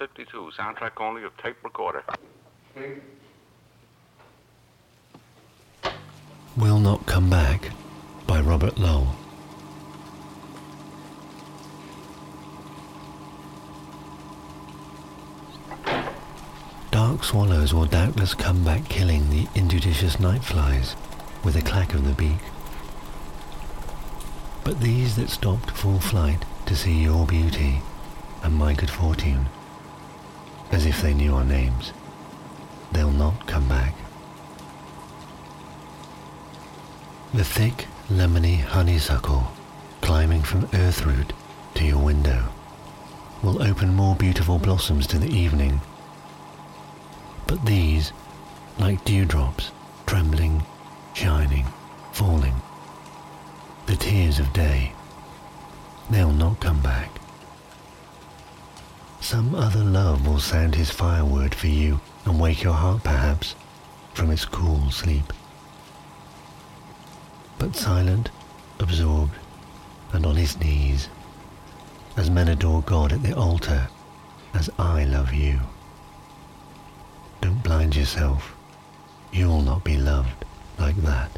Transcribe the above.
52, soundtrack only of tape recorder. Will Not Come Back by Robert Lowell. Dark swallows will doubtless come back killing the injudicious night flies with a clack of the beak. But these that stopped full flight to see your beauty and my good fortune, as if they knew our names, they'll not come back. The thick, lemony honeysuckle climbing from earth root to your window will open more beautiful blossoms to the evening. But these, like dewdrops, trembling, shining, falling, the tears of day, they'll not come back. Some other love will sound his fireword for you and wake your heart perhaps from its cool sleep. But silent, absorbed, and on his knees, as men adore God at the altar, as I love you. Don't blind yourself. You'll not be loved like that.